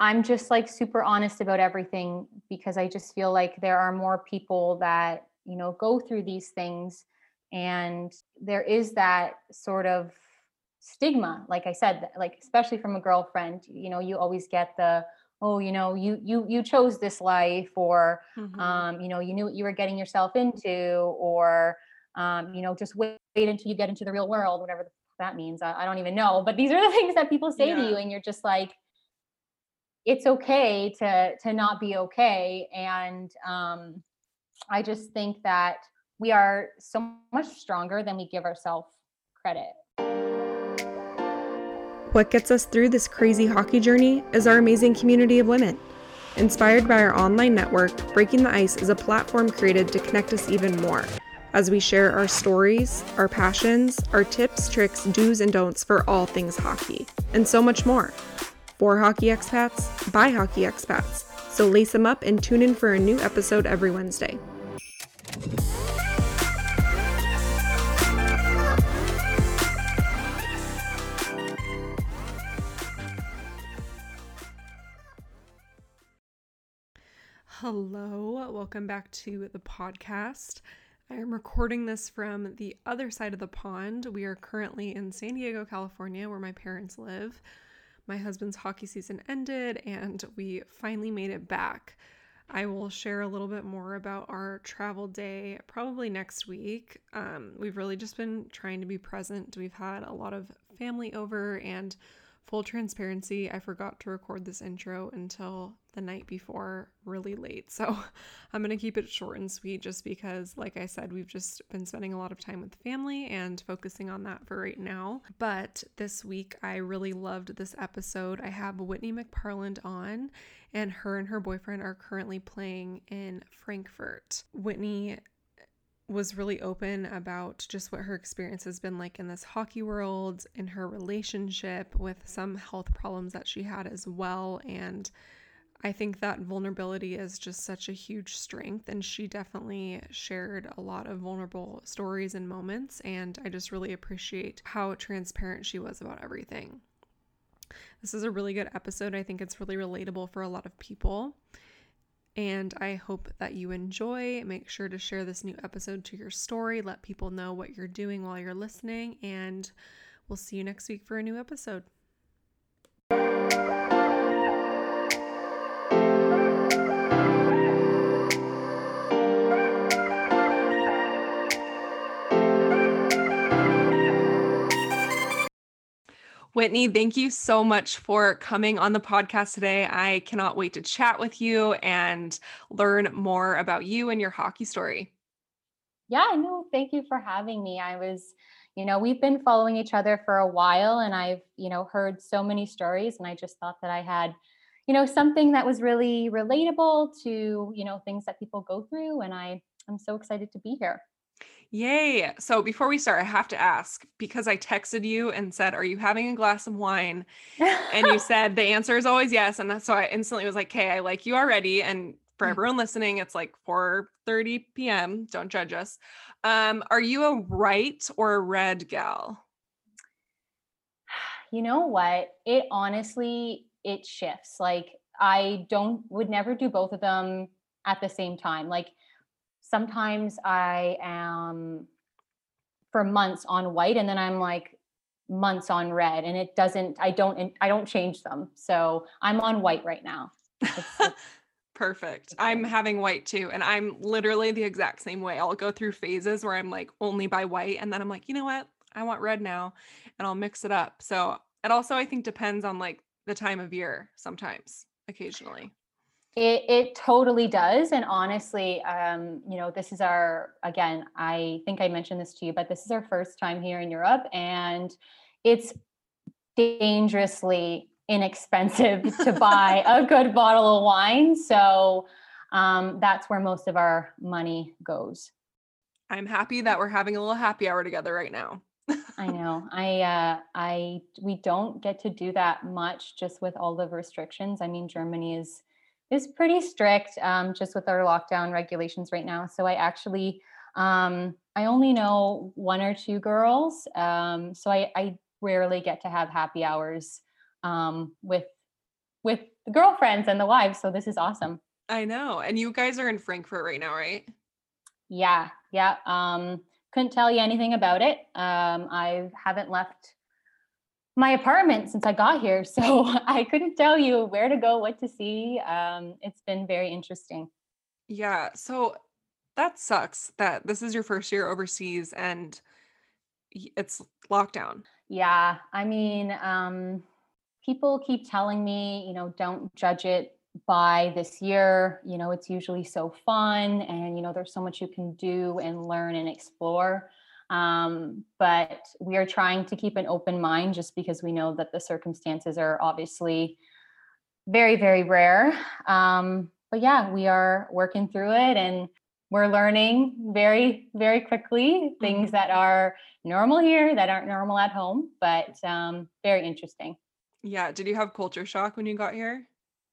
I'm just like super honest about everything because I just feel like there are more people that, you know, go through these things and there is that sort of stigma like I said like especially from a girlfriend, you know, you always get the oh, you know, you you you chose this life or Mhm. um, you know, you knew what you were getting yourself into or um, you know, just wait, wait until you get into the real world, whatever that means. I, I don't even know, but these are the things that people say to you and you're just like it's okay to to not be okay and um i just think that we are so much stronger than we give ourselves credit What gets us through this crazy hockey journey is our amazing community of women. Inspired by our online network, Breaking the Ice is a platform created to connect us even more as we share our stories, our passions, our tips, tricks, do's, and don'ts for all things hockey, and so much more. For hockey expats, by hockey expats. So lace them up and tune in for a new episode every Wednesday. Hello, welcome back to the podcast. I am recording this from the other side of the pond. We are currently in San Diego, California, where my parents live. My husband's hockey season ended and we finally made it back. I will share a little bit more about our travel day probably next week. Um, we've really just been trying to be present. We've had a lot of family over, and full transparency, I forgot to record this intro until the night before, really late. So I'm going to keep it short and sweet just because, like I said, we've just been spending a lot of time with family and focusing on that for right now. But this week, I really loved this episode. I have Whitney McParland on, and her and her boyfriend are currently playing in Frankfurt. Whitney was really open about just what her experience has been like in this hockey world, in her relationship with some health problems that she had as well. And I think that vulnerability is just such a huge strength. And she definitely shared a lot of vulnerable stories and moments. And I just really appreciate how transparent she was about everything. This is a really good episode. I think it's really relatable for a lot of people. And I hope that you enjoy. Make sure to share this new episode to your story. Let people know what you're doing while you're listening. And we'll see you next week for a new episode. Whitney, thank you so much for coming on the podcast today. I cannot wait to chat with you and learn more about you and your hockey story. yeah no thank you for having me i was you know we've been following each other for a while and i've you know heard so many stories and i just thought that i had you know something that was really relatable to you know things that people go through and i i'm so excited to be here Yay. So before we start, I have to ask because I texted you and said, Are you having a glass of wine? And you said the answer is always yes. And so I instantly was like, Okay, I like you already. And for everyone listening, it's like 4 30 p.m. Don't judge us. Um, are you a right or a red gal? you know what it honestly it shifts like i don't would never do both of them at the same time like sometimes i am for months on white and then i'm like months on red and it doesn't i don't i don't change them so i'm on white right now Perfect. I'm having white too. And I'm literally the exact same way. I'll go through phases where I'm like only by white. And then I'm like, you know what? I want red now. And I'll mix it up. So it also, I think, depends on like the time of year sometimes, occasionally. It it totally does. And honestly, um, you know, this is our again, I think I mentioned this to you, but this is our first time here in Europe and it's dangerously inexpensive to buy a good bottle of wine. So um, that's where most of our money goes. I'm happy that we're having a little happy hour together right now. I know. I uh I we don't get to do that much just with all the restrictions. I mean, Germany is is pretty strict um just with our lockdown regulations right now. So I actually um I only know one or two girls. Um so I I rarely get to have happy hours um with with the girlfriends and the wives. So this is awesome. I know. And you guys are in Frankfurt right now, right? Yeah, yeah. Um, couldn't tell you anything about it. Um, I haven't left my apartment since I got here, so I couldn't tell you where to go, what to see. Um, it's been very interesting. Yeah. So that sucks that this is your first year overseas and it's lockdown. Yeah, I mean, um, people keep telling me, you know, don't judge it by this year. You know, it's usually so fun, and you know, there's so much you can do and learn and explore. Um, but we are trying to keep an open mind just because we know that the circumstances are obviously very, very rare. Um, but yeah, we are working through it and we're learning very, very quickly things that are normal here that aren't normal at home, but um, very interesting. Yeah. Did you have culture shock when you got here?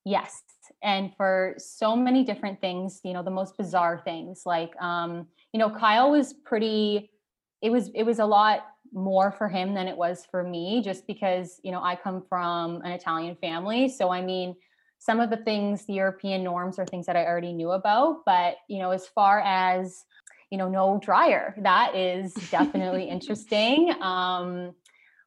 Yes. And for so many different things, you know, the most bizarre things like, um, you know, Kyle was pretty, it was, it was a lot more for him than it was for me, just because, you know, I come from an Italian family. So, I mean, some of the things, the European norms are things that I already knew about. But, you know, as far as, you know, no dryer, that is definitely interesting. Um,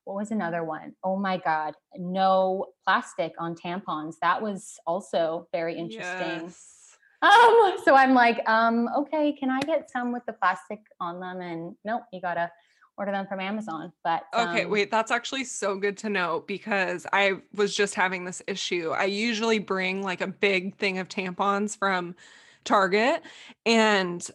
what was another one? Oh my God, no plastic on tampons. That was also very interesting. Yes. Um, so I'm like, um, okay, can I get some with the plastic on them? And nope, you gotta order them from Amazon. But Okay, um, wait, that's actually so good to know because I was just having this issue. I usually bring like a big thing of tampons from Target and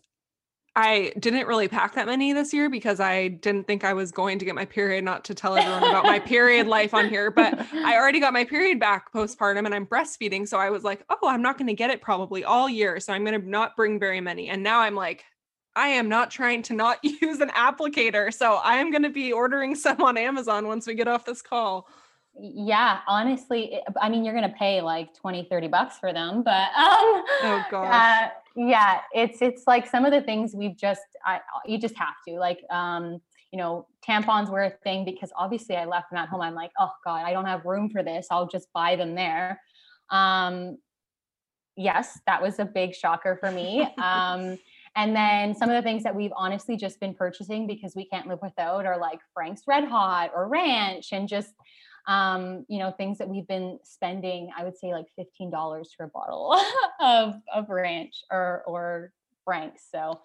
I didn't really pack that many this year because I didn't think I was going to get my period, not to tell everyone about my period life on here, but I already got my period back postpartum and I'm breastfeeding. So I was like, oh, I'm not going to get it probably all year. So I'm going to not bring very many. And now I'm like, I am not trying to not use an applicator. So I am going to be ordering some on Amazon once we get off this call. yeah, honestly, I mean, you're gonna pay like 20, 30 bucks for them, but um, Oh gosh. uh, yeah, it's it's like some of the things we've just I you just have to like um you know tampons were a thing because obviously I left them at home. I'm like, oh god, I don't have room for this. I'll just buy them there. Um, yes, that was a big shocker for me. Um, and then some of the things that we've honestly just been purchasing because we can't live without are like Frank's Red Hot or Ranch and just um, you know, things that we've been spending, I would say like $15 for a bottle of, of ranch or, or Frank's. So,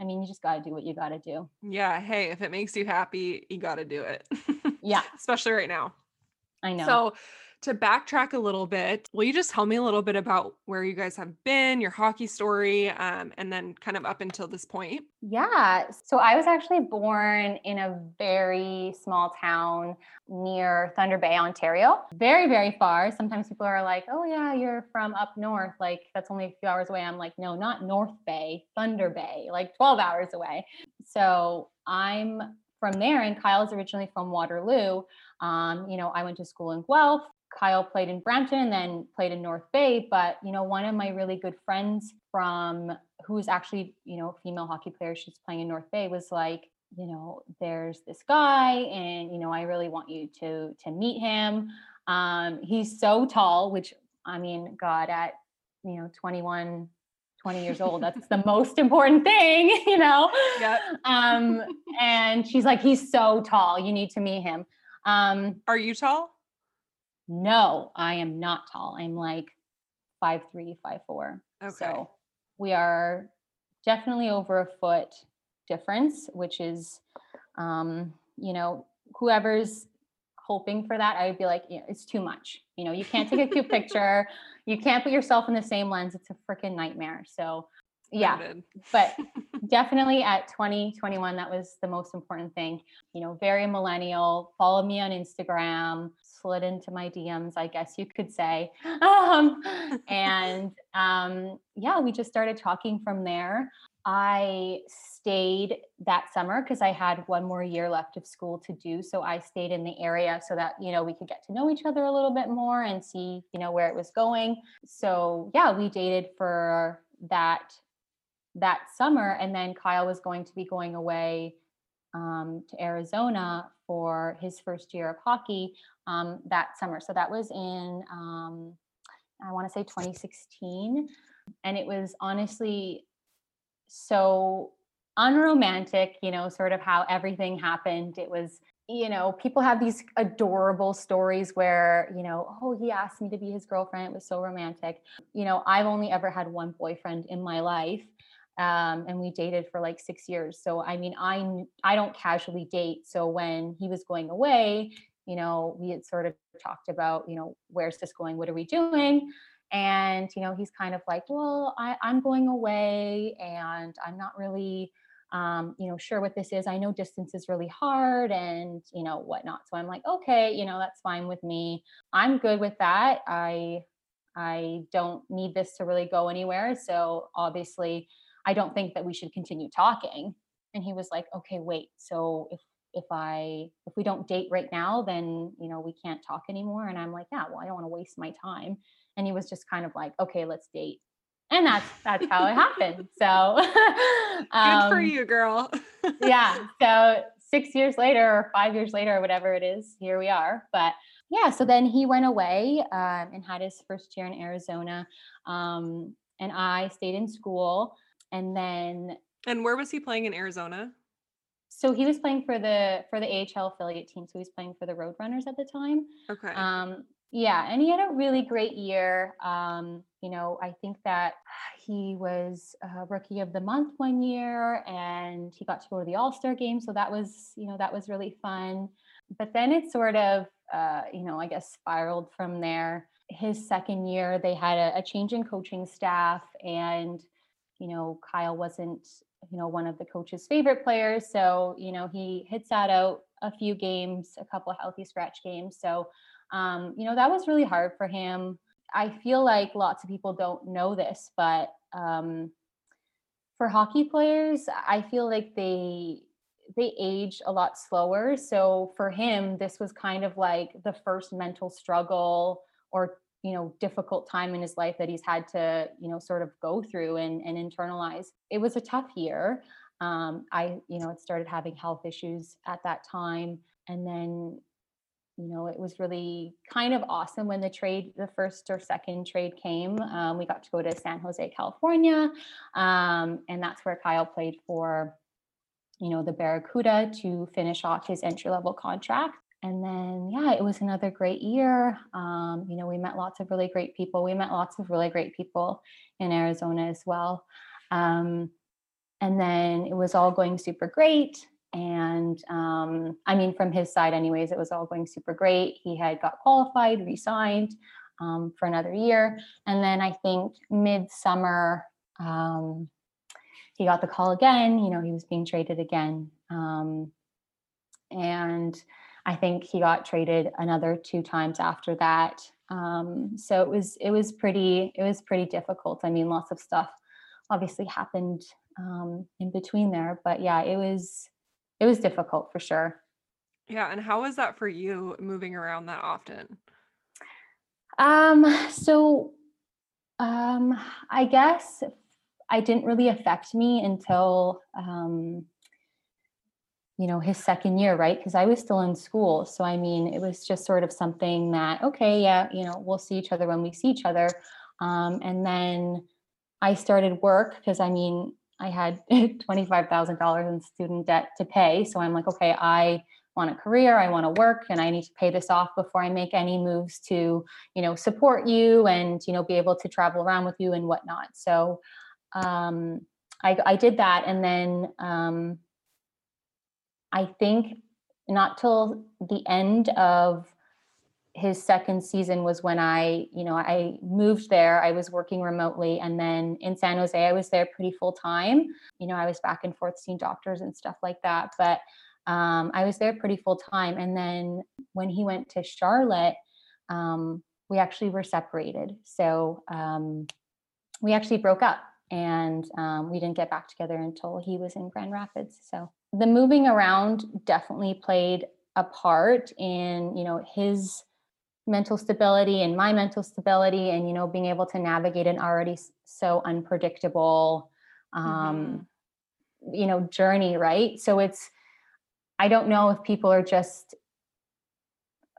I mean, you just got to do what you got to do. yeah. Hey, if it makes you happy, you got to do it. Yeah, Especially right now. I know. So, to backtrack a little bit, will you just tell me a little bit about where you guys have been, your hockey story, um, and then kind of up until this point? Yeah. So I was actually born in a very small town near Thunder Bay, Ontario. Very, very far. Sometimes people are like, oh, yeah, you're from up north. Like, that's only a few hours away. I'm like, no, not North Bay, Thunder Bay, like 12 hours away. So I'm from there, and Kyle's originally from Waterloo. Um, you know, I went to school in Guelph. Kyle played in Brampton and then played in North Bay. But, you know, one of my really good friends from who's actually, you know, a female hockey player, she's playing in North Bay, was like, you know, there's this guy and, you know, I really want you to to meet him. Um, he's so tall, which I mean, God, at you know, 21, 20 years old, that's the most important thing, you know. Yep. Um, and she's like, he's so tall, you need to meet him. Um, Are you tall? No, I am not tall. I'm like five three, five four. Okay. So we are definitely over a foot difference, which is, um, you know, whoever's hoping for that, I would be like, yeah, it's too much. You know, you can't take a cute picture. You can't put yourself in the same lens. It's a freaking nightmare. So, yeah, but definitely at 20 21 that was the most important thing you know very millennial Follow me on instagram slid into my dms i guess you could say. Um, and um, yeah we just started talking from there. I stayed that summer because i had one more year left of school to do so i stayed in the area so that you know we could get to know each other a little bit more and see you know where it was going. So yeah we dated for that that summer and then kyle was going to be going away um, to arizona for his first year of hockey um, that summer so that was in um, I want to say 2016. And it was honestly so unromantic, you know, sort of how everything happened. It was, you know, people have these adorable stories where, you know, oh, he asked me to be his girlfriend. It was so romantic. You know, I've only ever had one boyfriend in my life. Um, and we dated for like six years. So I mean, I I don't casually date. So when he was going away, you know, we had sort of talked about, you know, where's this going? What are we doing? And, you know, he's kind of like, well, I, I'm going away and I'm not really, um, you know, sure what this is. I know distance is really hard and, you know, whatnot. So I'm like, okay, you know, that's fine with me. I'm good with that. I, I don't need this to really go anywhere. So obviously, I don't think that we should continue talking. And he was like, okay, wait. So if if I if we don't date right now, then you know we can't talk anymore. And I'm like, yeah, well, I don't want to waste my time. And he was just kind of like, okay, let's date. And that's that's how it happened. So um, good for um, you, girl. yeah. So six years later, or five years later, or whatever it is, here we are. But yeah, so then he went away um, and had his first year in Arizona, um, and I stayed in school. And then, and where was he playing in Arizona? So he was playing for the for the AHL affiliate team. So he was playing for the Roadrunners at the time. Okay. Um, yeah, and he had a really great year. Um, you know, I think that he was rookie of the month one year, and he got to go to the All Star game. So that was, you know, that was really fun. But then it sort of, uh, you know, I guess spiraled from there. His second year, they had a, a change in coaching staff, and you know, Kyle wasn't you know, one of the coach's favorite players. So, you know, he had sat out a few games, a couple of healthy scratch games. So, um, you know, that was really hard for him. I feel like lots of people don't know this, but um, for hockey players, I feel like they they age a lot slower. So for him, this was kind of like the first mental struggle or you know difficult time in his life that he's had to you know sort of go through and, and internalize. It was a tough year. Um, i you know it started having health issues at that time. And then you know it was really kind of awesome when the trade the first or second trade came. Um, we got to go to san jose california. Um, and that's where kyle played for you know the barracuda to finish off his entry level contract and then yeah it was another great year. Um, you know we met lots of really great people. We met lots of really great people in arizona as well. Um, and then it was all going super great. And um, i mean from his side anyways it was all going super great. He had got qualified re-signed um, for another year. And then i think midsummer um, he got the call again. You know he was being traded again. Um, and I think he got traded another two times after that. Um, so it was it was pretty it was pretty difficult. I mean, lots of stuff obviously happened um, in between there, but yeah, it was it was difficult for sure. Yeah, and how was that for you moving around that often? Um, so um, I guess I didn't really affect me until um, you know his second year right? Because i was still in school. So i mean it was just sort of something that okay yeah you know we'll see each other when we see each other. Um, and then i started work because i mean i had $25000 in student debt to pay. So i'm like okay i want a career i want to work and i need to pay this off before i make any moves to you know support you and you know be able to travel around with you and whatnot. So um, I, I did that and then um, I think not till the end of his second season was when I, you know, I moved there. I was working remotely. And then in San Jose, I was there pretty full time. You know, I was back and forth seeing doctors and stuff like that. But um, I was there pretty full time. And then when he went to Charlotte, um, we actually were separated. So um, we actually broke up and um, we didn't get back together until he was in Grand Rapids. So the moving around definitely played a part in you know his mental stability and my mental stability and you know being able to navigate an already so unpredictable um mm-hmm. you know journey right so it's i don't know if people are just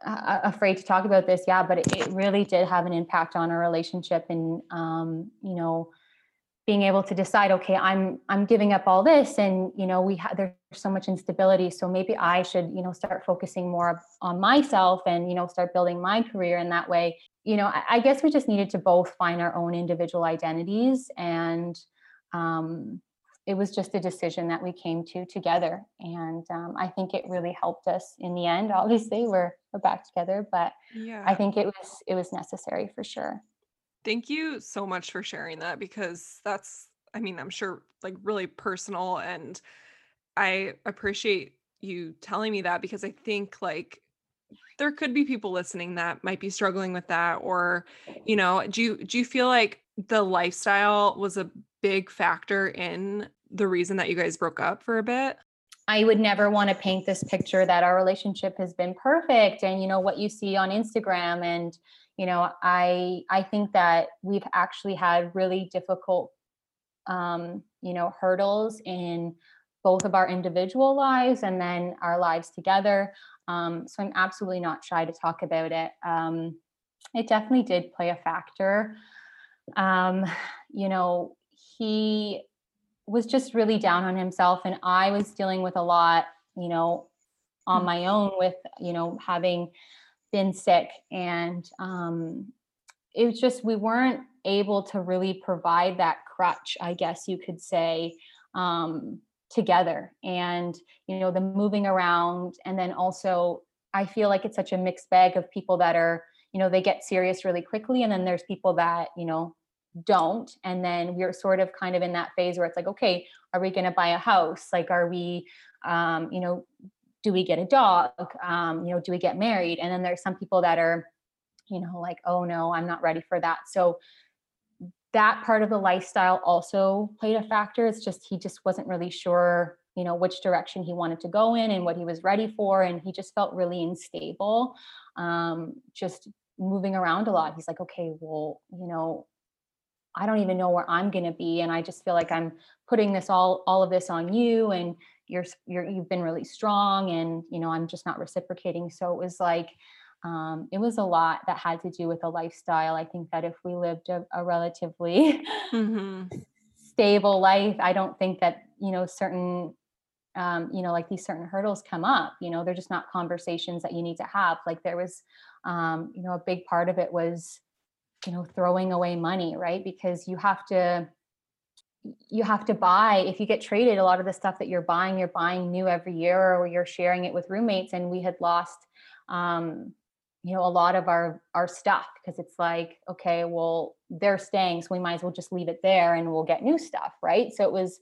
uh, afraid to talk about this yeah but it, it really did have an impact on our relationship and um, you know being able to decide okay i'm i'm giving up all this and you know we have there's so much instability. So maybe i should you know start focusing more on myself and you know start building my career in that way. You know i, I guess we just needed to both find our own individual identities and um, it was just a decision that we came to together. And um, i think it really helped us in the end. Obviously we're we're back together but Yeah. i think it was it was necessary for sure Thank you so much for sharing that because that's, I mean, I'm sure like really personal. And I appreciate you telling me that because I think like there could be people listening that might be struggling with that. Or, you know, do you, do you feel like the lifestyle was a big factor in the reason that you guys broke up for a bit? I would never want to paint this picture that our relationship has been perfect and you know what you see on Instagram and you know I I think that we've actually had really difficult um you know hurdles in both of our individual lives and then our lives together um so I'm absolutely not shy to talk about it um it definitely did play a factor um you know he was just really down on himself and i was dealing with a lot you know on Mm. my own with you know having been sick and um it was just we weren't able to really provide that crutch i guess you could say um together. And you know the moving around and then also i feel like it's such a mixed bag of people that are you know they get serious really quickly and then there's people that you know don't. And then we're sort of kind of in that phase where it's like okay are we going to buy a house? Like are we um you know do we get a dog? Um you know do we get married? And then there's some people that are you know like oh no i'm not ready for that. So that part of the lifestyle also played a factor. It's just he just wasn't really sure you know which direction he wanted to go in and what he was ready for and he just felt really unstable um just moving around a lot. He's like okay well you know I don't even know where I'm going to be and I just feel like I'm putting this all all of this on you and you're you're you've been really strong and you know I'm just not reciprocating. So it was like um, it was a lot that had to do with a lifestyle. I think that if we lived a, a relatively Mm-hmm. stable life I don't think that you know certain um, you know like these certain hurdles come up you know they're just not conversations that you need to have. Like there was um, you know a big part of it was you know throwing away money right? Because you have to you have to buy if you get traded a lot of the stuff that you're buying you're buying new every year or you're sharing it with roommates. And we had lost um you know a lot of our our stuff because it's like okay well they're staying so we might as well just leave it there and we'll get new stuff right? So it was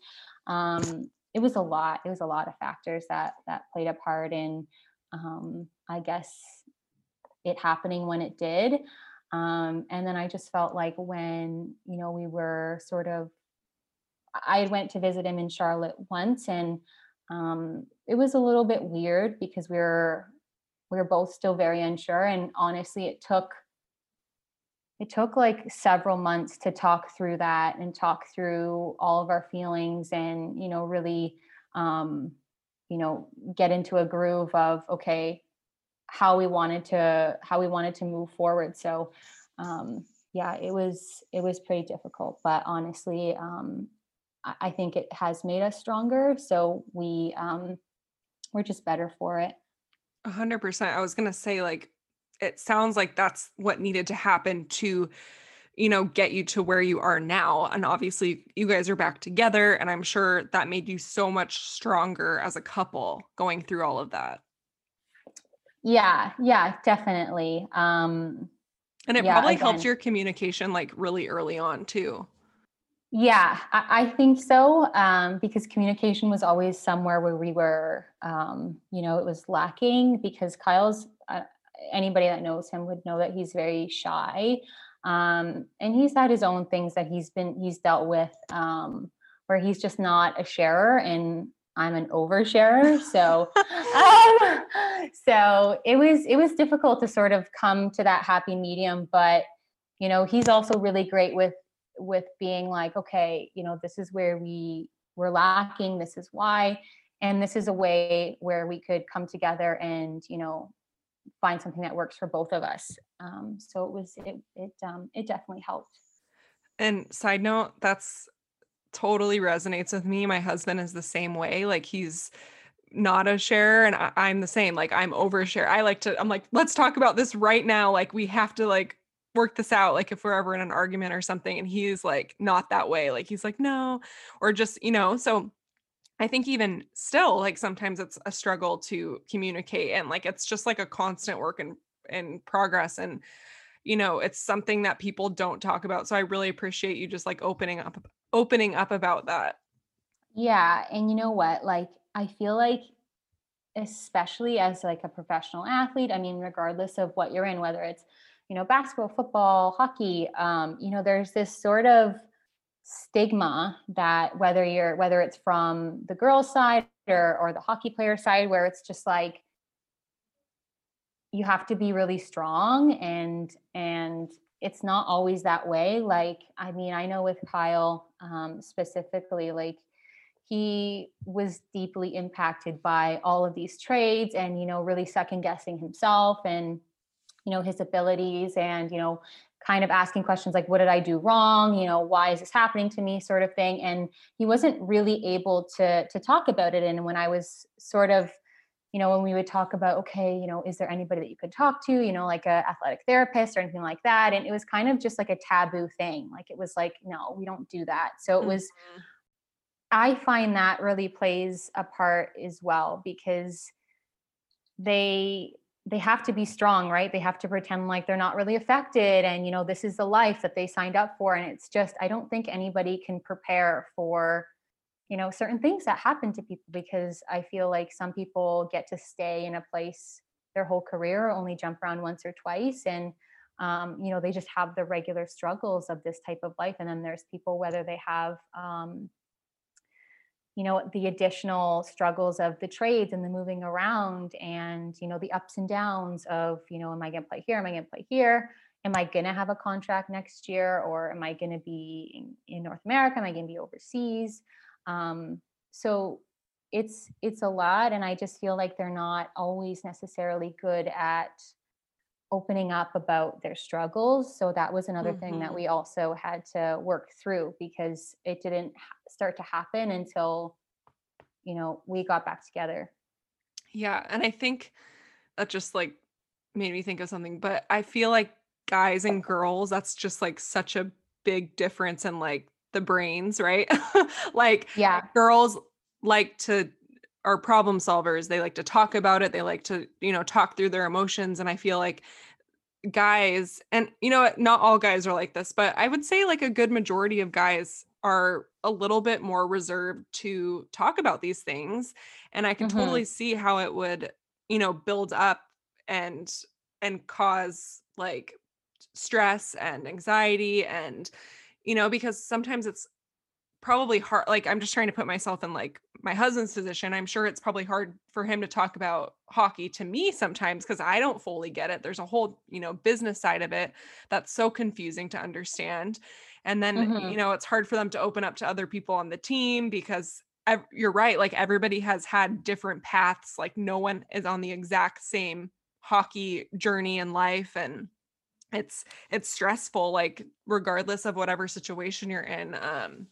um it was a lot it was a lot of factors that that played a part in um i guess it happening when it did. Um, and then I just felt like when you know we were sort of, I went to visit him in Charlotte once, and um, it was a little bit weird because we were we were both still very unsure, and honestly, it took it took like several months to talk through that and talk through all of our feelings, and you know really, um, you know, get into a groove of okay, how we wanted to how we wanted to move forward. So um yeah it was it was pretty difficult but honestly um i, think it has made us stronger so we um we're just better for it A hundred percent. I was gonna say, like, it sounds like that's what needed to happen to, you know, get you to where you are now. And obviously, you guys are back together, and I'm sure that made you so much stronger as a couple going through all of that. yeah yeah definitely um And it Yeah, probably helped your communication like really early on too. Yeah, I, I think so. Um, because communication was always somewhere where we were, um, you know, it was lacking because Kyle's, uh, anybody that knows him would know that he's very shy. Um, and he's had his own things that he's been, he's dealt with, um, where he's just not a sharer and I'm an oversharer. So, um, so it was, it was difficult to sort of come to that happy medium, but you know, he's also really great with with being like okay you know this is where we were lacking this is why and this is a way where we could come together and you know find something that works for both of us. Um, so it was it it um, it definitely helped. And side note, that's totally resonates with me. My husband is the same way. Like he's not a sharer and I, am the same. Like I'm overshare. I like to, I'm like, let's talk about this right now. Like we have to like work this out. Like if we're ever in an argument or something and he's like not that way. Like he's like, no, or just, you know, so I think even still, like sometimes it's a struggle to communicate and like it's just like a constant work in in progress. And you know, it's something that people don't talk about. So I really appreciate you just like opening up opening up about that. Yeah, and you know what? Like I feel like especially as like a professional athlete, I mean regardless of what you're in whether it's, you know, basketball, football, hockey, um, you know, there's this sort of stigma that whether you're whether it's from the girls side or or the hockey player side where it's just like you have to be really strong and and it's not always that way. Like i mean i know with kyle um, specifically like he was deeply impacted by all of these trades and you know really second guessing himself and you know his abilities and you know kind of asking questions like what did i do wrong? You know why is this happening to me? sort of thing and he wasn't really able to to talk about it and when i was sort of you know when we would talk about okay you know is there anybody that you could talk to? you know like a athletic therapist or anything like that and it was kind of just like a taboo thing like it was like no we don't do that. So it was mm-hmm. i find that really plays a part as well because they they have to be strong right? They have to pretend like they're not really affected and you know this is the life that they signed up for. And it's just i don't think anybody can prepare for you know certain things that happen to people because i feel like some people get to stay in a place their whole career only jump around once or twice. And um, you know they just have the regular struggles of this type of life. And then there's people whether they have um, you know the additional struggles of the trades and the moving around and you know the ups and downs of you know am i going to play here? Am i going to play here? Am i going to have a contract next year? Or am i going to be in, in, north america? Am i going to be overseas? Um, so it's it's a lot and i just feel like they're not always necessarily good at opening up about their struggles. So that was another mm-hmm. thing that mm-hmm. we also had to work through because it didn't start to happen until, you know, we got back together. Yeah. And I think that just like made me think of something, but I feel like guys and girls, that's just like such a big difference in like the brains, right? like, yeah, girls like to are problem solvers. They like to talk about it. They like to, you know, talk through their emotions. And I feel like guys, and you know, not all guys are like this, but I would say like a good majority of guys are a little bit more reserved to talk about these things. And I can mm-hmm. totally see how it would, you know, build up and and cause like stress and anxiety and you know because sometimes it's probably hard like i'm just trying to put myself in like my husband's position i'm sure it's probably hard for him to talk about hockey to me sometimes because i don't fully get it there's a whole you know business side of it that's so confusing to understand and then mm-hmm. you know it's hard for them to open up to other people on the team because ev- you're right like everybody has had different paths like no one is on the exact same hockey journey in life and it's it's stressful like regardless of whatever situation you're in um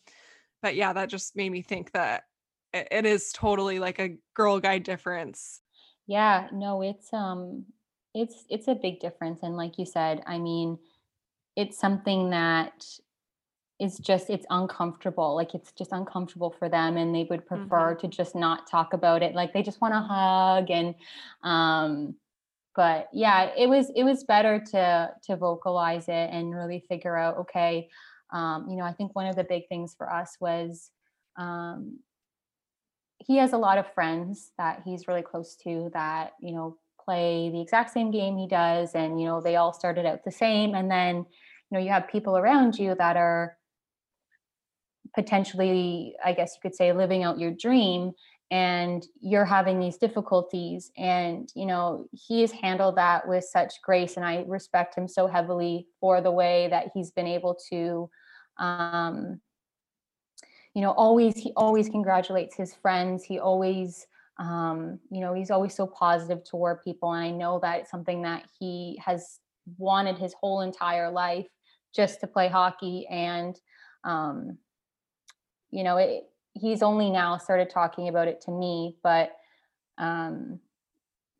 but yeah, that just made me think that it is totally like a girl guide difference. Yeah, no, it's um it's it's a big difference and like you said, I mean, it's something that is just it's uncomfortable. Like it's just uncomfortable for them and they would prefer mm-hmm. to just not talk about it. Like they just want to hug and um but yeah, it was it was better to to vocalize it and really figure out okay, um, you know, I think one of the big things for us was um, he has a lot of friends that he's really close to that, you know, play the exact same game he does. And, you know, they all started out the same. And then, you know, you have people around you that are potentially, I guess you could say, living out your dream and you're having these difficulties and you know he has handled that with such grace and i respect him so heavily for the way that he's been able to um, you know always he always congratulates his friends he always um, you know, he's always so positive toward people. And I know that it's something that he has wanted his whole entire life just to play hockey. And, um, you know, it, he's only now started talking about it to me, but um,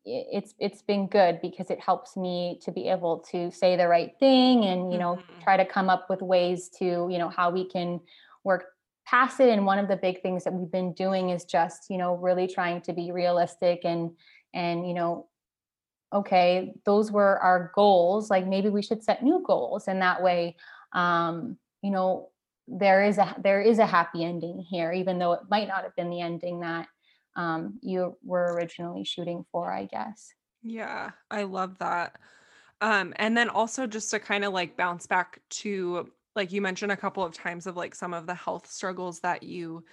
it, it's it's been good because it helps me to be able to say the right thing and you know Mhm. try to come up with ways to you know how we can work past it and one of the big things that we've been doing is just you know really trying to be realistic and and you know okay those were our goals like maybe we should set new goals and that way um you know there is a there is a happy ending here even though it might not have been the ending that um you were originally shooting for i guess Yeah, I love that. Um, and then also just to kind of like bounce back to like you mentioned a couple of times of like some of the health struggles that you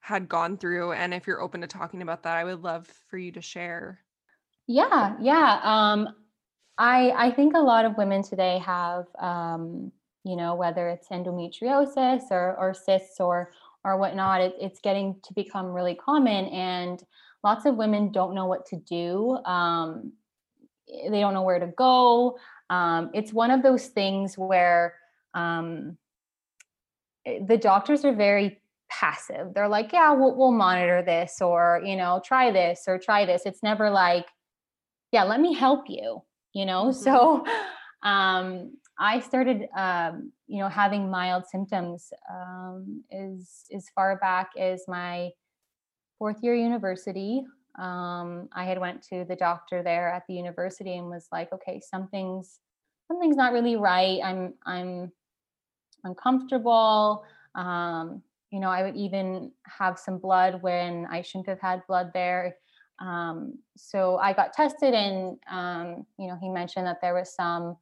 had gone through. And if you're open to talking about that, I would love for you to share. yeah yeah um i i think a lot of women today have um you know whether it's endometriosis or or cysts or or whatnot it, it's getting to become really common and lots of women don't know what to do um eh, they don't know where to go um it's one of those things where um eh, the doctors are very passive. They're like yeah we'll, we'll monitor this or you know try this or try this. It's never like yeah let me help you you know? Mhm. so um i started um you know having mild symptoms um is as far back as my fourth year university. Um i had went to the doctor there at the university and was like okay something's something's not really right. I'm i'm uncomfortable um you know i would even have some blood when i shouldn't have had blood there um, so I got tested, and um, you know, he mentioned that there was some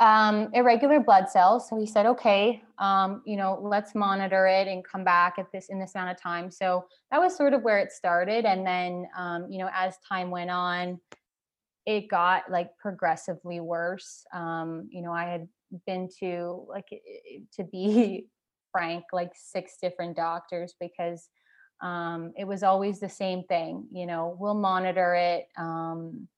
um, irregular blood cells. So he said, okay, um, you know, let's monitor it and come back at this in this amount of time. So that was sort of where it started, and then um, you know, as time went on, it got like progressively worse. Um, you know, I had been to like to be frank, like six different doctors because um, it was always the same thing. You know, we'll monitor it. Um,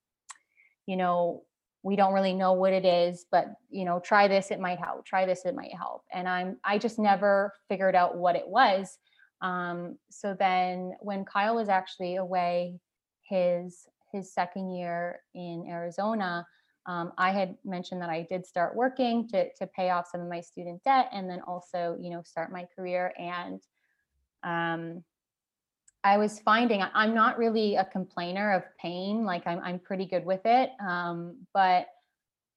you know, we don't really know what it is, but you know, try this, it might help. Try this, it might help. And I'm I just never figured out what it was. Um, so then when Kyle was actually away his his second year in Arizona, um, I had mentioned that I did start working to to pay off some of my student debt and then also, you know, start my career. And um, I was finding I'm not really a complainer of pain. Like I'm I'm pretty good with it. Um, but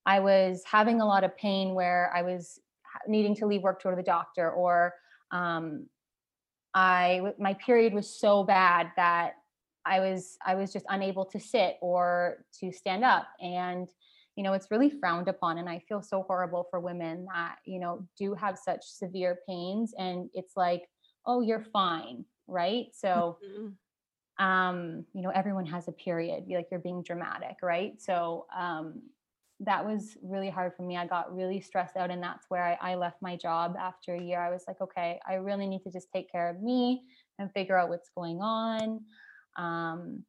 I was having a lot of pain where I was needing to leave work to go to the doctor, or um, I my period was so bad that I was I was just unable to sit or to stand up, and you know it's really frowned upon, and I feel so horrible for women that you know do have such severe pains, and it's like, oh, you're fine, right? So Mhm. um you know everyone has a period like you're being dramatic right so um that was really hard for me i got really stressed out and that's where I, I left my job after a year i was like okay i really need to just take care of me and figure out what's going on um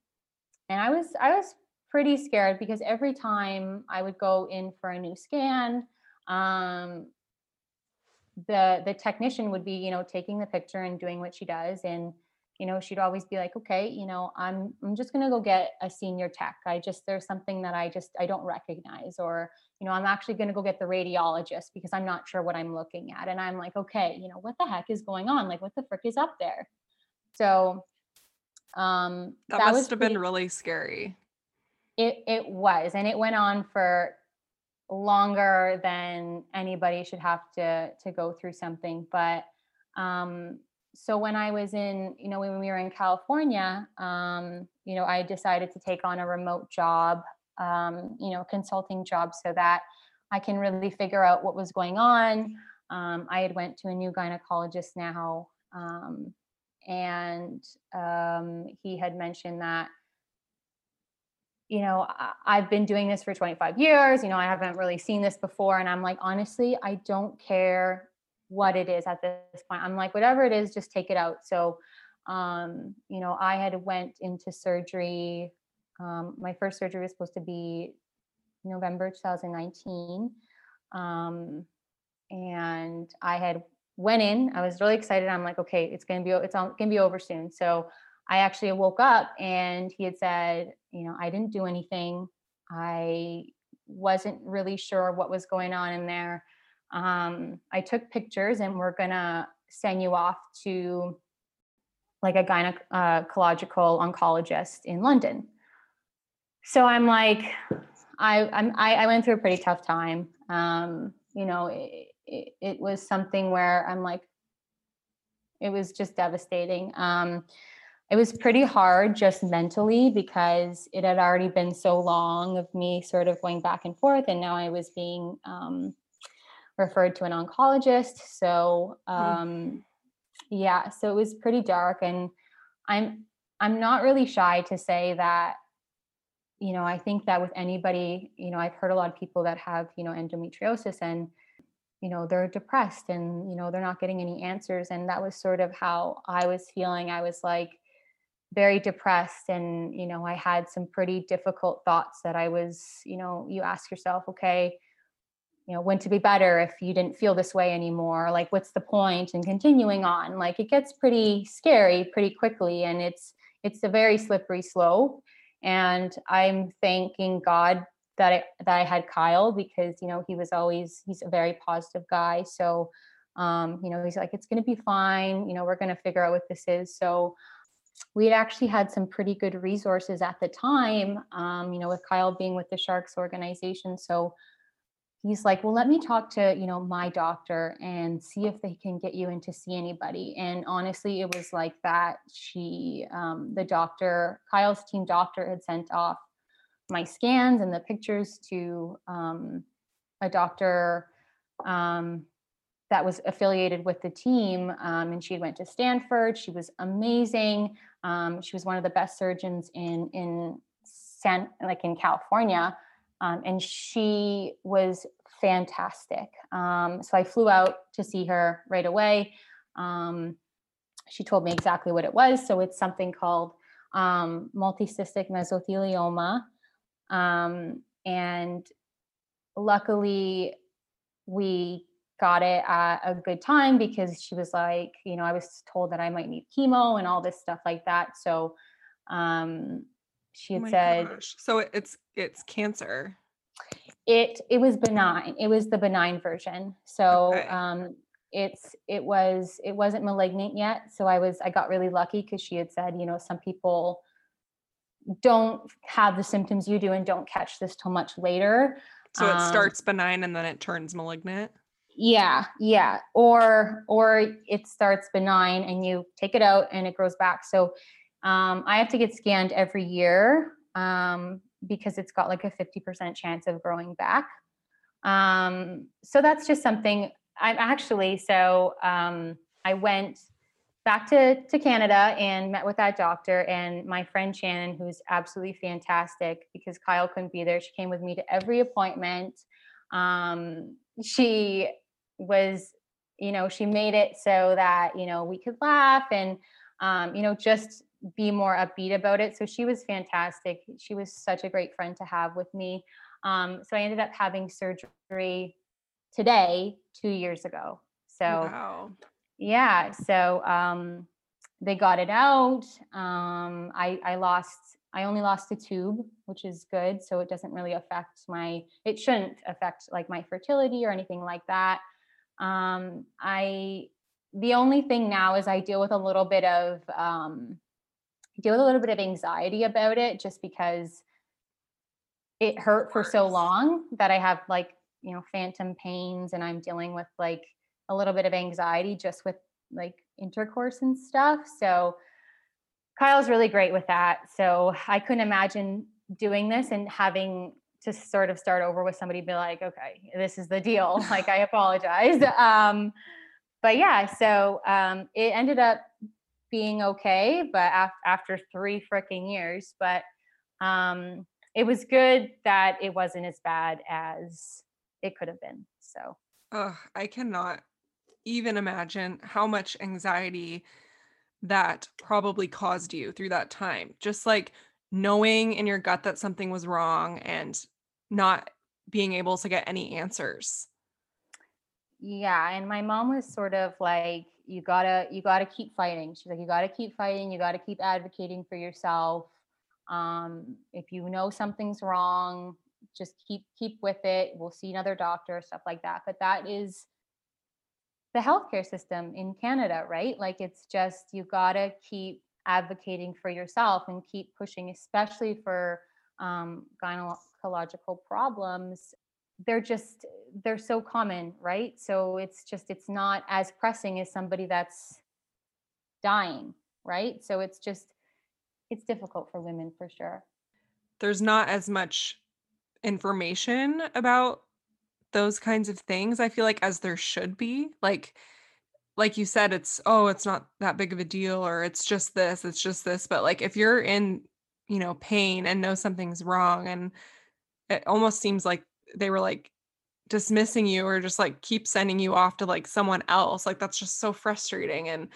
and i was i was pretty scared because every time i would go in for a new scan um the the technician would be you know taking the picture and doing what she does. And you know she'd always be like okay you know i'm i'm just going to go get a senior tech. I just there's something that i just i don't recognize. Or you know i'm actually going to go get the radiologist because i'm not sure what i'm looking at. And i'm like okay you know what the heck is going on? Like what the frick is up there? So um That, was must have been really scary. It it was, and it went on for longer than anybody should have to to go through something. But um, so when I was in, you know, when we were in California, um, you know, I decided to take on a remote job, um, you know, consulting job, so that I can really figure out what was going on. Um, I had went to a new gynecologist now, um, and um, he had mentioned that you know, I've been doing this for 25 years. You know, I haven't really seen this before. And I'm like, honestly, I don't care what it is at this point. I'm like, whatever it is, just take it out. So Um, you know, I had went into surgery. Um, my first surgery was supposed to be November 2019. Um, and I had went in. I was really excited. I'm like, okay, it's gonna be it's all, gonna be over soon. So I actually woke up and he had said, you know, I didn't do anything. I wasn't really sure what was going on in there. Um, I took pictures and we're gonna send you off to like a gynecological oncologist in London. So I'm like, I I'm, I, I went through a pretty tough time. Um, you know, it, it, it, was something where I'm like, it was just devastating. Um, it was pretty hard just mentally because it had already been so long of me sort of going back and forth, and now I was being um, referred to an oncologist. So hmm. um, yeah, so it was pretty dark, and I'm I'm not really shy to say that. You know, I think that with anybody, you know, I've heard a lot of people that have, you know, endometriosis and you know they're depressed and you know they're not getting any answers and that was sort of how i was feeling i was like very depressed and you know i had some pretty difficult thoughts that i was you know you ask yourself okay you know when to be better if you didn't feel this way anymore? Like what's the point in continuing on? Like it gets pretty scary pretty quickly and it's it's a very slippery slope and i'm thanking god that I, that I had Kyle because you know he was always he's a very positive guy. So um you know he's like it's going to be fine. You know we're going to figure out what this is. So we had actually had some pretty good resources at the time, um, you know, with Kyle being with the Sharks organization. So he's like, well, let me talk to, you know, my doctor and see if they can get you in to see anybody. And honestly, it was like that. She, um, the doctor, Kyle's team doctor had sent off my scans and the pictures to um, a doctor um, that was affiliated with the team um, and she went to stanford. She was amazing. Um, she was one of the best surgeons in in san like in california. Um, and she was fantastic. Um, so i flew out to see her right away. Um, she told me exactly what it was. So it's something called um, multicystic mesothelioma. And luckily we got it at a good time because she was like, you know, I was told that I might need chemo and all this stuff like that. So um she had oh said gosh. so it's it's cancer. It it was benign. It was the benign version. So okay. um it's it was it wasn't malignant yet. So I was I got really lucky because she had said, you know, some people don't have the symptoms you do and don't catch this till much later. So it um, starts benign and then it turns malignant yeah yeah. Or or it starts benign and you take it out and it grows back. So um, i have to get scanned every year um, because it's got like a 50% chance of growing back. Um, so that's just something i'm actually so um, i went back to, to canada and met with that doctor and my friend shannon who's absolutely fantastic because kyle couldn't be there. She came with me to every appointment. Um, she was you know she made it so that you know we could laugh and um, you know just be more upbeat about it. So she was fantastic. She was such a great friend to have with me. Um, so i ended up having surgery today two years ago. So wow. yeah so um, they got it out. Um, I, I lost i only lost a tube which is good. So it doesn't really affect my it shouldn't affect like my fertility or anything like that um, I the only thing now is I deal with a little bit of um, deal with a little bit of anxiety about it, just because it hurt for so long that I have like you know phantom pains, and I'm dealing with like a little bit of anxiety just with like intercourse and stuff. So Kyle's really great with that. So I couldn't imagine doing this and having to sort of start over with somebody be like okay this is the deal. Like i apologize. Um but yeah so um it ended up being okay but af- after three freaking years but um it was good that it wasn't as bad as it could have been so. I cannot even imagine how much anxiety that probably caused you through that time? Just like knowing in your gut that something was wrong and not being able to get any answers. Yeah, and my mom was sort of like, you gotta, you gotta keep fighting. She's like, you gotta keep fighting. You gotta keep advocating for yourself. Um, if you know something's wrong, just keep keep with it. We'll see another doctor, stuff like that. But that is the healthcare system in Canada, right? Like it's just you gotta keep advocating for yourself and keep pushing, especially for um, gynecological problems. They're just they're so common, right? So it's just it's not as pressing as somebody that's dying, right? So it's just it's difficult for women for sure. There's not as much information about those kinds of things, I feel like as there should be. Like like you said, it's oh, it's not that big of a deal, or it's just this, it's just this. But like if you're in, you know, pain and know something's wrong, and it almost seems like they were like dismissing you or just like keep sending you off to like someone else. Like that's just so frustrating. And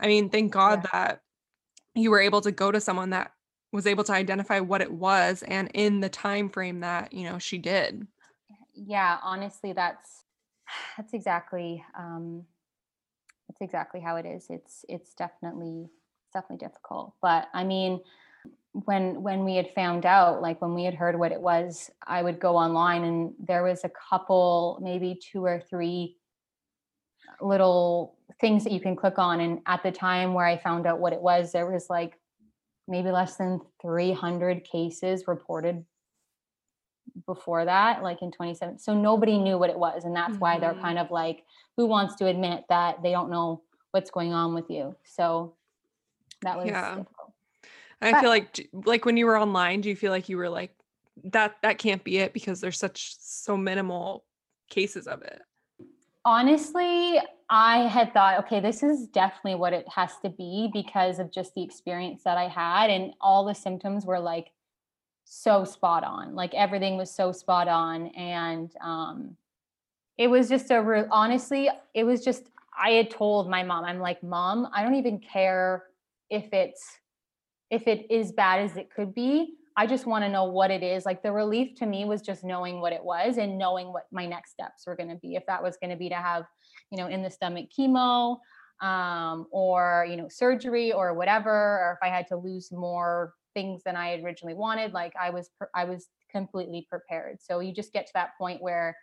I mean, thank God yeah. that you were able to go to someone that was able to identify what it was and in the time frame that you know she did yeah honestly that's that's exactly um that's exactly how it is it's it's definitely it's definitely difficult but i mean when when we had found out like when we had heard what it was i would go online and there was a couple maybe two or three little things that you can click on and at the time where i found out what it was there was like maybe less than 300 cases reported before that like in 27 so nobody knew what it was and that's mm-hmm. why they're mm-hmm. kind of like who wants to admit that they don't know what's going on with you so that was yeah. I but, feel like like when you were online do you feel like you were like that that can't be it because there's such so minimal cases of it honestly I had thought, okay, this is definitely what it has to be because of just the experience that I had. And all the symptoms were like so spot on. Like everything was so spot on. And um, it was just a real, honestly, it was just, I had told my mom, I'm like, mom, I don't even care if it's, if it is bad as it could be. I just want to know what it is. Like the relief to me was just knowing what it was and knowing what my next steps were going to be. If that was going to be to have you know, in the stomach chemo um, or, you know, surgery or whatever, or if I had to lose more things than I originally wanted, like I was, I was completely prepared. So you just get to that point where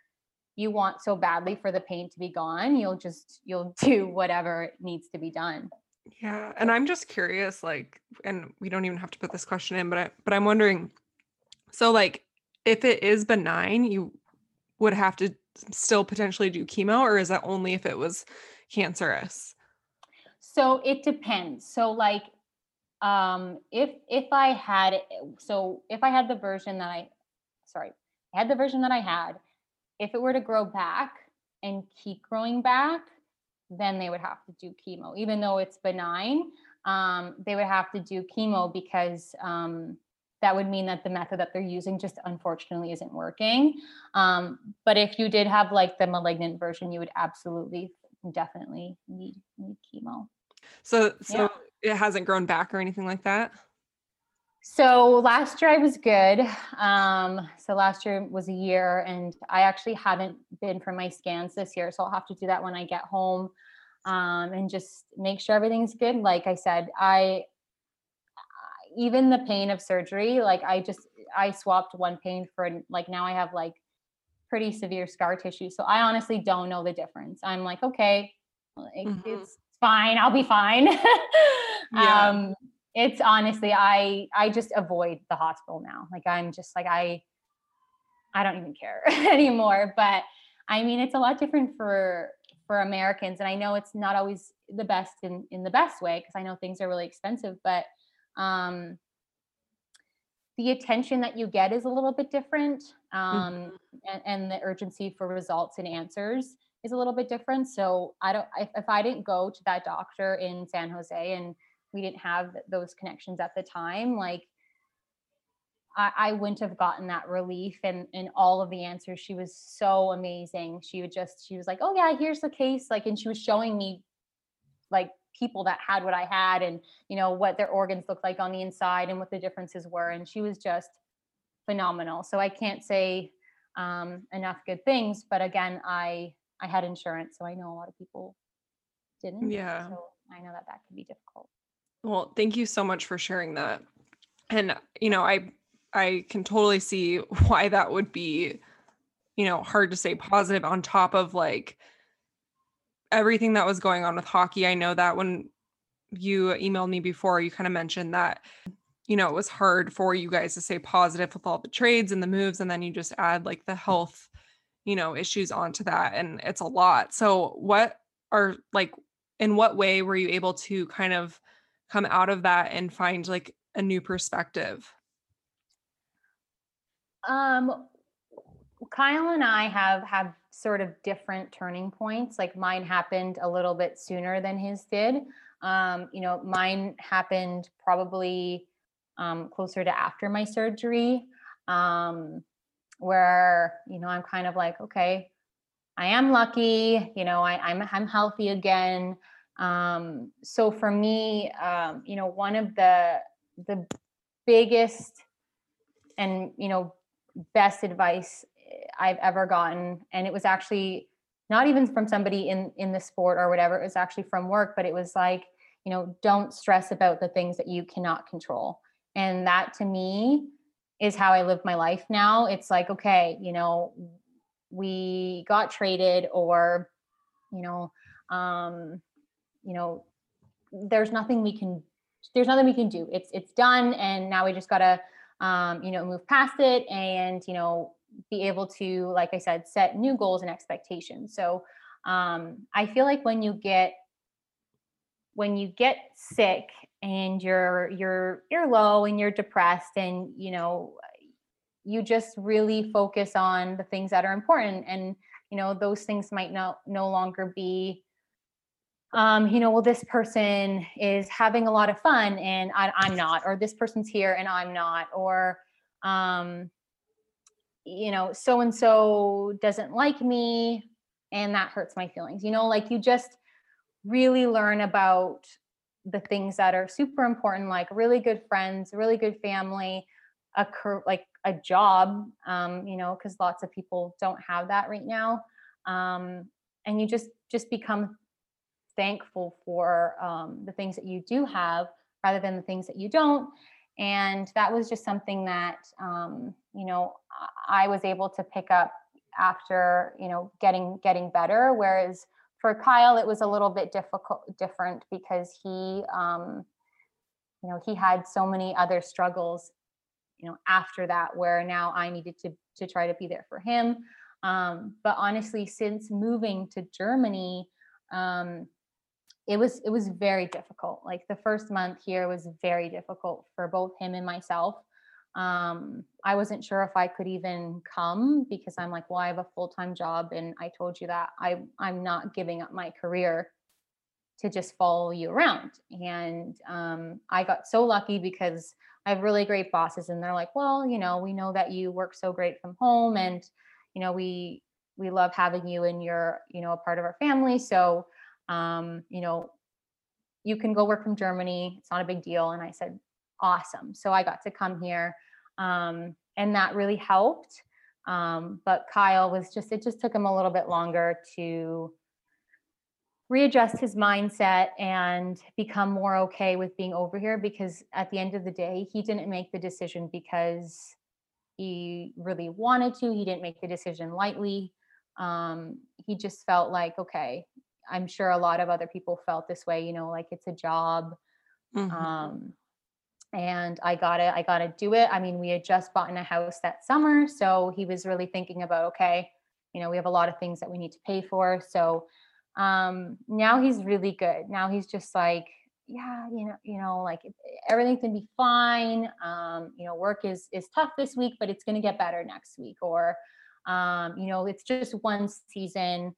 you want so badly for the pain to be gone, you'll just, you'll do whatever needs to be done. Yeah. And I'm just curious, like, and we don't even have to put this question in, but I, but I'm wondering, so like, if it is benign, you would have to still potentially do chemo or is that only if it was cancerous? So it depends. So like um if if I had so if I had the version that I sorry, I had the version that I had, if it were to grow back and keep growing back, then they would have to do chemo. Even though it's benign, um, they would have to do chemo because um, that would mean that the method that they're using just unfortunately isn't working. Um, but if you did have like the malignant version, you would absolutely definitely need need chemo. So so yeah. it hasn't grown back or anything like that? So last year I was good. Um, so last year was a year, and I actually haven't been for my scans this year. So I'll have to do that when I get home um, and just make sure everything's good. Like I said, I even the pain of surgery, like I just I swapped one pain for like now I have like pretty severe scar tissue. So I honestly don't know the difference. I'm like, okay, mm-hmm. it's fine. I'll be fine. yeah. Um, it's honestly, I I just avoid the hospital now. Like I'm just like I I don't even care anymore. But I mean, it's a lot different for for Americans, and I know it's not always the best in in the best way because I know things are really expensive, but um, the attention that you get is a little bit different um, mm-hmm. and, and, the urgency for results and answers is a little bit different so i don't if, if, i didn't go to that doctor in san jose and we didn't have those connections at the time like I, I wouldn't have gotten that relief and and all of the answers she was so amazing she would just she was like oh yeah here's the case like and she was showing me like people that had what I had and you know what their organs looked like on the inside and what the differences were and she was just phenomenal. So I can't say um, enough good things, but again, I I had insurance, so I know a lot of people didn't. Yeah. So I know that that can be difficult. Well, thank you so much for sharing that. And you know, I I can totally see why that would be you know, hard to say positive on top of like everything that was going on with hockey. I know that when you emailed me before, you kind of mentioned that you know, it was hard for you guys to say positive with all the trades and the moves and then you just add like the health, you know, issues onto that and it's a lot. So, what are like in what way were you able to kind of come out of that and find like a new perspective? Um, Kyle and I have have sort of different turning points. Like mine happened a little bit sooner than his did. Um, you know, mine happened probably um, closer to after my surgery, um, where you know I'm kind of like, okay, I am lucky. You know, I, I'm I'm healthy again. Um, so for me, um, you know, one of the the biggest and you know best advice I've ever gotten, and it was actually not even from somebody in in the sport or whatever. It was actually from work, but it was like, you know, don't stress about the things that you cannot control, and that to me is how I live my life now. It's like, okay, you know, we got traded, or you know, um, you know, there's nothing we can there's nothing we can do. It's it's done, and now we just gotta um, you know move past it and you know be able to, like I said, set new goals and expectations. So um, I feel like when you get when you get sick and you're you're you're low and you're depressed and you know you just really focus on the things that are important and you know those things might not no longer be um, you know, well, this person is having a lot of fun and I, am not, or this person's here and I'm not, or, um, you know, so and so doesn't like me and that hurts my feelings. You know, like you just really learn about the things that are super important, like really good friends, really good family, a cur- like a job, um, you know, because lots of people don't have that right now. Um, and you just just become thankful for um, the things that you do have rather than the things that you don't. And that was just something that um, you know i was able to pick up after you know getting getting better whereas for kyle it was a little bit difficult different because he um, you know he had so many other struggles you know after that where now i needed to to try to be there for him. Um, but honestly since moving to germany um, it was it was very difficult. Like the first month here was very difficult for both him and myself. Um, i wasn't sure if i could even come because i'm like well i have a full-time job and i told you that i i'm not giving up my career to just follow you around. And um, i got so lucky because i have really great bosses and they're like well you know we know that you work so great from home and you know we we love having you and you're you know a part of our family. So um, you know, you can go work from Germany. It's not a big deal. And I said, awesome. So I got to come here. Um, and that really helped. Um, but Kyle was just, it just took him a little bit longer to readjust his mindset and become more okay with being over here because at the end of the day, he didn't make the decision because he really wanted to. He didn't make the decision lightly. Um, he just felt like, okay, I'm sure a lot of other people felt this way, you know, like it's a job. Mm-hmm. Um, and I gotta, I gotta do it. I mean, we had just bought in a house that summer. So he was really thinking about, okay, you know, we have a lot of things that we need to pay for. So um, now he's really good. Now he's just like, yeah, you know, you know, like everything's gonna be fine. Um, you know, work is is tough this week, but it's gonna get better next week. Or, um, you know, it's just one season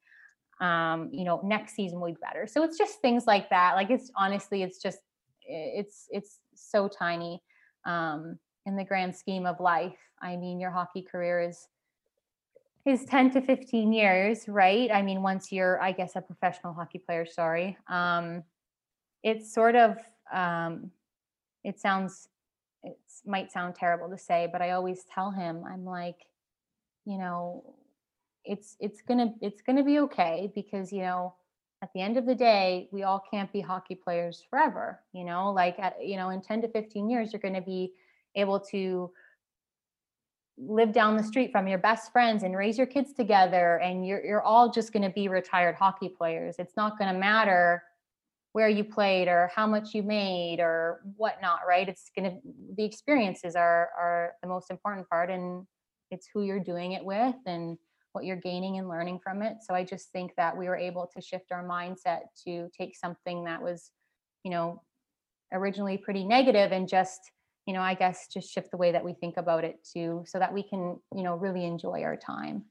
um, you know, next season will be better. So it's just things like that. Like it's honestly, it's just it's it's so tiny um, in the grand scheme of life. I mean, your hockey career is is 10 to 15 years, right? I mean, once you're, I guess, a professional hockey player, sorry. Um, it's sort of um it sounds it might sound terrible to say but i always tell him i'm like you know it's it's gonna it's gonna be okay because you know at the end of the day we all can't be hockey players forever you know like at, you know in 10 to 15 years you're to be able to live down the street from your best friends and raise your kids together and you're you're all just going to be retired hockey players. It's not going to matter where you played or how much you made or whatnot right? It's going to the experiences are are the most important part and it's who you're doing it with and what you're gaining and learning from it so i just think that we were able to shift our mindset to take something that was you know originally pretty negative and just you know, I guess just shift the way that we think about it to so that we can, you know, really enjoy our time.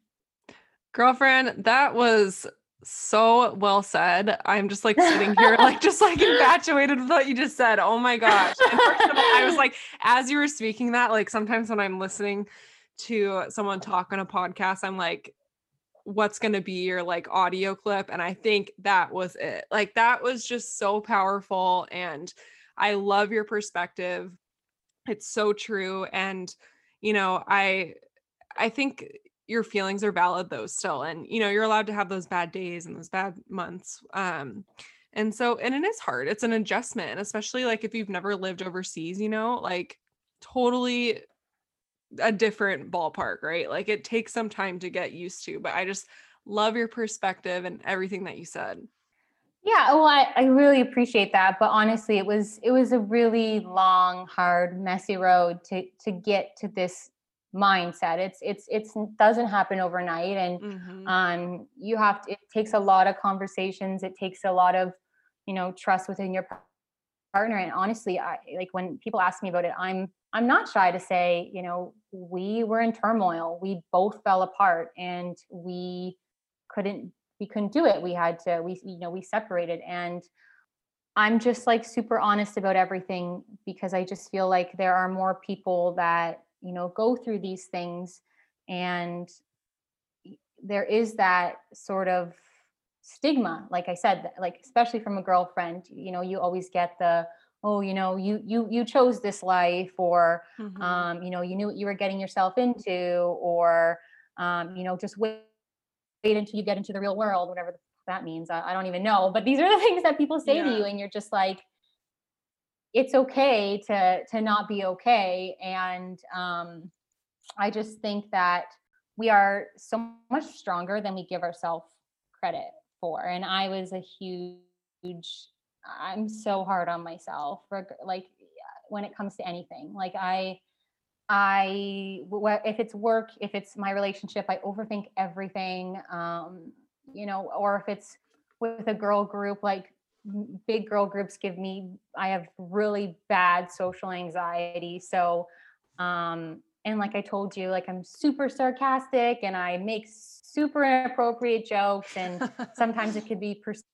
Girlfriend, that was so well said. I'm just like sitting here, like just like infatuated with what you just said. Oh my gosh. And first of all, I was like, as you were speaking that, like sometimes when I'm listening to someone talk on a podcast, I'm like, what's going to be your like audio clip? And I think that was it. Like that was just so powerful. And I love your perspective it's so true and you know i i think your feelings are valid though still and you know you're allowed to have those bad days and those bad months um and so and it is hard it's an adjustment especially like if you've never lived overseas you know like totally a different ballpark right like it takes some time to get used to but i just love your perspective and everything that you said yeah, well, I, I really appreciate that. But honestly, it was it was a really long, hard, messy road to to get to this mindset. It's it's it's doesn't happen overnight, and mm-hmm. um, you have to. It takes a lot of conversations. It takes a lot of you know trust within your partner. And honestly, I like when people ask me about it, I'm I'm not shy to say, you know, we were in turmoil. We both fell apart, and we couldn't we couldn't do it. We had to we you know we separated. And i'm just like super honest about everything because i just feel like there are more people that you know go through these things. And there is that sort of stigma like i said like especially from a girlfriend you know you always get the oh you know you you you chose this life or mm-hmm. um you know you knew what you were getting yourself into or um you know just wait wait until you get into the real world, whatever that means. I, I don't even know. But these are the things that people say yeah. to you, and you're just like, it's okay to to not be okay. And um, I just think that we are so much stronger than we give ourselves credit for. And I was a huge I'm so hard on myself, like when it comes to anything. Like I I, if it's work, if it's my relationship, I overthink everything. Um, you know, or if it's with a girl group, like big girl groups give me, I have really bad social anxiety. So, um, and like I told you, like I'm super sarcastic and I make super inappropriate jokes, and sometimes it could be perceived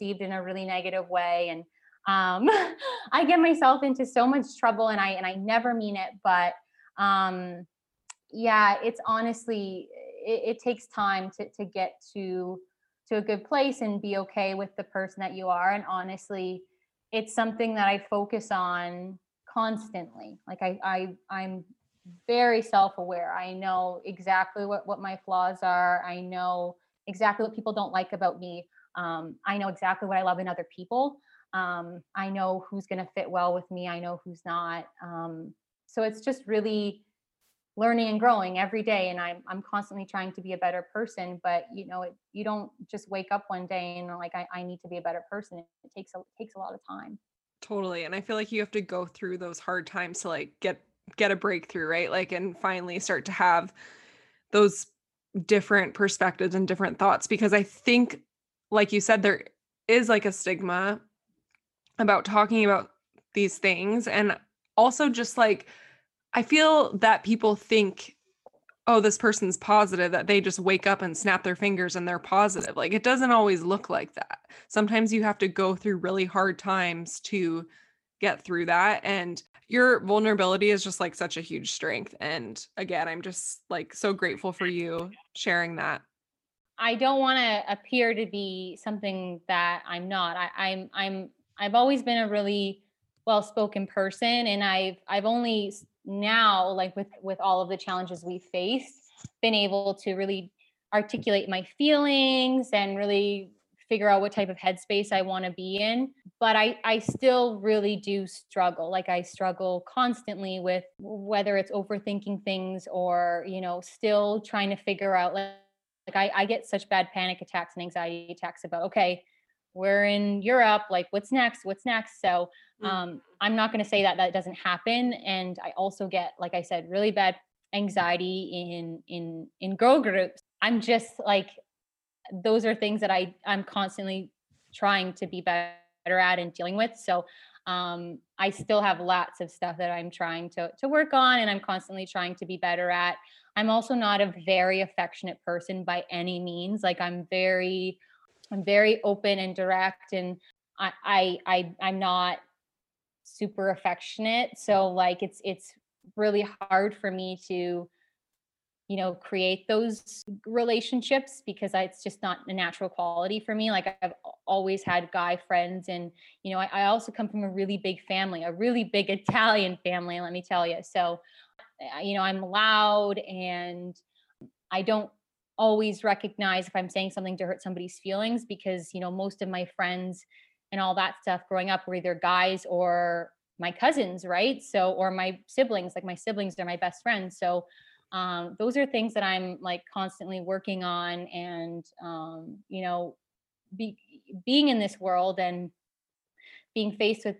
in a really negative way. And um, I get myself into so much trouble and I and I never mean it, but um, yeah, it's honestly it, it takes time to to get to to a good place and be okay with the person that you are. And honestly, it's something that I focus on constantly. Like I I I'm very self-aware. I know exactly what what my flaws are. I know exactly what people don't like about me. Um, I know exactly what I love in other people. Um, I know who's going to fit well with me. I know who's not. Um, so it's just really learning and growing every day. And I'm I'm constantly trying to be a better person. But you know, it, you don't just wake up one day and like I, I need to be a better person. It takes a it takes a lot of time. Totally. And I feel like you have to go through those hard times to like get get a breakthrough, right? Like and finally start to have those different perspectives and different thoughts because I think like you said there is like a stigma about talking about these things and also just like I feel that people think oh this person's positive that they just wake up and snap their fingers and they're positive like it doesn't always look like that. Sometimes you have to go through really hard times to get through that and your vulnerability is just like such a huge strength and again i'm just like so grateful for you sharing that I don't want to appear to be something that I'm not. I, I'm I'm I've always been a really well-spoken person and I've I've only now like with with all of the challenges we faced been able to really articulate my feelings and really figure out what type of headspace I want to be in. But I, I still really do struggle. Like I struggle constantly with whether it's overthinking things or, you know, still trying to figure out like, like I, I get such bad panic attacks and anxiety attacks about, okay, we're in Europe, like what's next? What's next? So mm. um, I'm not going to say that that doesn't happen. And I also get, like I said, really bad anxiety in in in girl groups. I'm just like those are things that I I'm constantly trying to be better at and dealing with. So um, I still have lots of stuff that I'm trying to to work on, and I'm constantly trying to be better at. I'm also not a very affectionate person by any means. Like I'm very, I'm very open and direct, and I I, I I'm not super affectionate. So like it's it's really hard for me to you know create those relationships because I, it's just not a natural quality for me like i've always had guy friends and you know I, I, also come from a really big family a really big italian family let me tell you so you know i'm loud and i don't always recognize if i'm saying something to hurt somebody's feelings because you know most of my friends and all that stuff growing up were either guys or my cousins right? So or my siblings like my siblings are my best friends. So um, those are things that i'm like constantly working on and um, you know be, being in this world and being faced with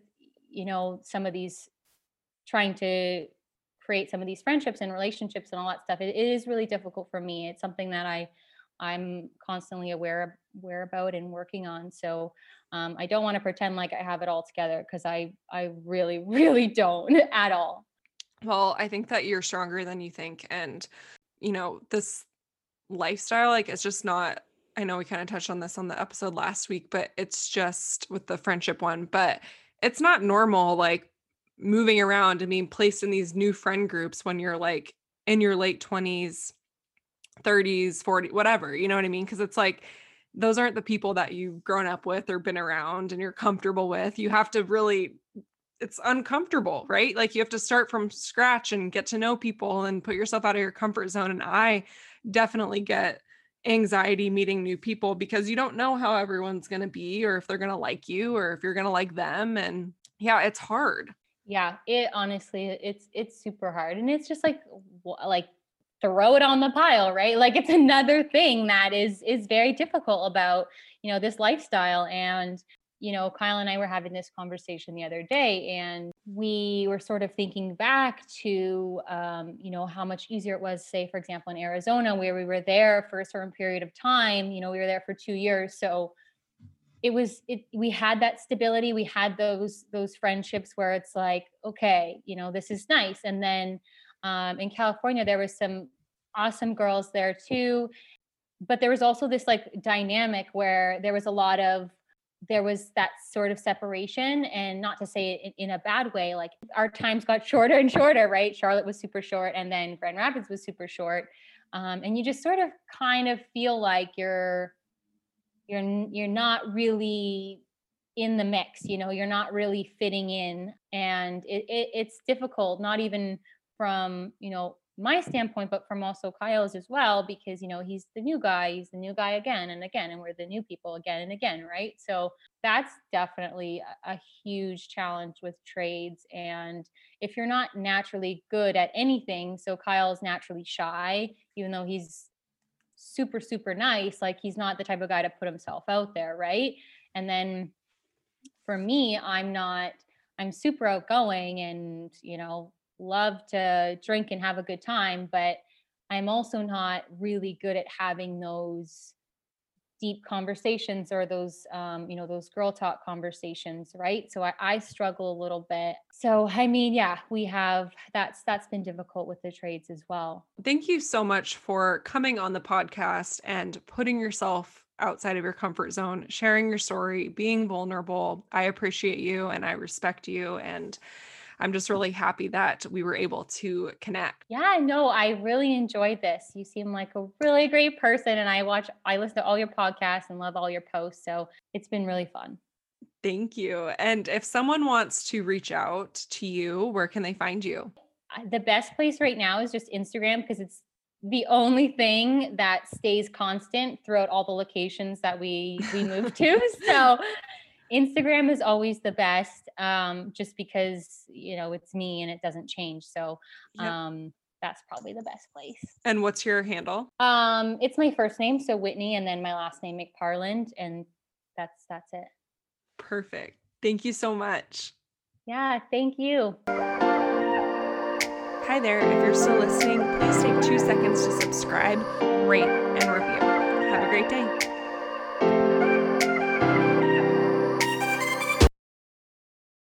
you know some of these trying to create some of these friendships and relationships and all that stuff it, it is really difficult for me it's something that i i'm constantly aware aware about and working on so um, i don't want to pretend like i have it all together because i i really really don't at all well, I think that you're stronger than you think. And, you know, this lifestyle, like, it's just not, I know we kind of touched on this on the episode last week, but it's just with the friendship one, but it's not normal, like, moving around and being placed in these new friend groups when you're like in your late 20s, 30s, 40, whatever, you know what I mean? Because it's like, those aren't the people that you've grown up with or been around and you're comfortable with. You have to really it's uncomfortable, right? Like you have to start from scratch and get to know people and put yourself out of your comfort zone. And I definitely get anxiety meeting new people because you don't know how everyone's going to be or if they're going to like you or if you're going to like them and yeah, it's hard. Yeah, it honestly it's it's super hard and it's just like like throw it on the pile, right? Like it's another thing that is is very difficult about, you know, this lifestyle and you know, Kyle and I were having this conversation the other day, and we were sort of thinking back to, um, you know, how much easier it was, say, for example, in Arizona, where we were there for a certain period of time. You know, we were there for two years, so it was it. We had that stability. We had those those friendships where it's like, okay, you know, this is nice. And then um, in California, there was some awesome girls there too, but there was also this like dynamic where there was a lot of there was that sort of separation and not to say it in a bad way like our times got shorter and shorter right charlotte was super short and then grand rapids was super short um, and you just sort of kind of feel like you're you're you're not really in the mix you know you're not really fitting in and it, it, it's difficult not even from you know my standpoint, but from also Kyle's as well, because you know he's the new guy, he's the new guy again and again, and we're the new people again and again, right? So that's definitely a, a huge challenge with trades. And if you're not naturally good at anything, so Kyle's naturally shy, even though he's super super nice, like he's not the type of guy to put himself out there, right? And then for me, I'm not. I'm super outgoing and you know love to drink and have a good time, but I'm also not really good at having those deep conversations or those um, you know those girl talk conversations right? So I, I struggle a little bit. So i mean yeah we have that's that's been difficult with the trades as well. Thank you so much for coming on the podcast and putting yourself outside of your comfort zone sharing your story being vulnerable. I appreciate you and i respect you and I'm just really happy that we were able to connect. Yeah, no, I really enjoyed this. You seem like a really great person and I watch I listen to all your podcasts and love all your posts. So it's been really fun. Thank you. And if someone wants to reach out to you, where can they find you? The best place right now is just Instagram because it's the only thing that stays constant throughout all the locations that we we move to. So Instagram is always the best um, just because you know it's me and it doesn't change. So Yep. um, that's probably the best place. And what's your handle? Um, it's my first name, so Whitney, and then my last name McParland, and that's that's it. Perfect. Thank you so much. Yeah, thank you. Hi there. If you're still listening, please take two seconds to subscribe, rate, and review. Have a great day.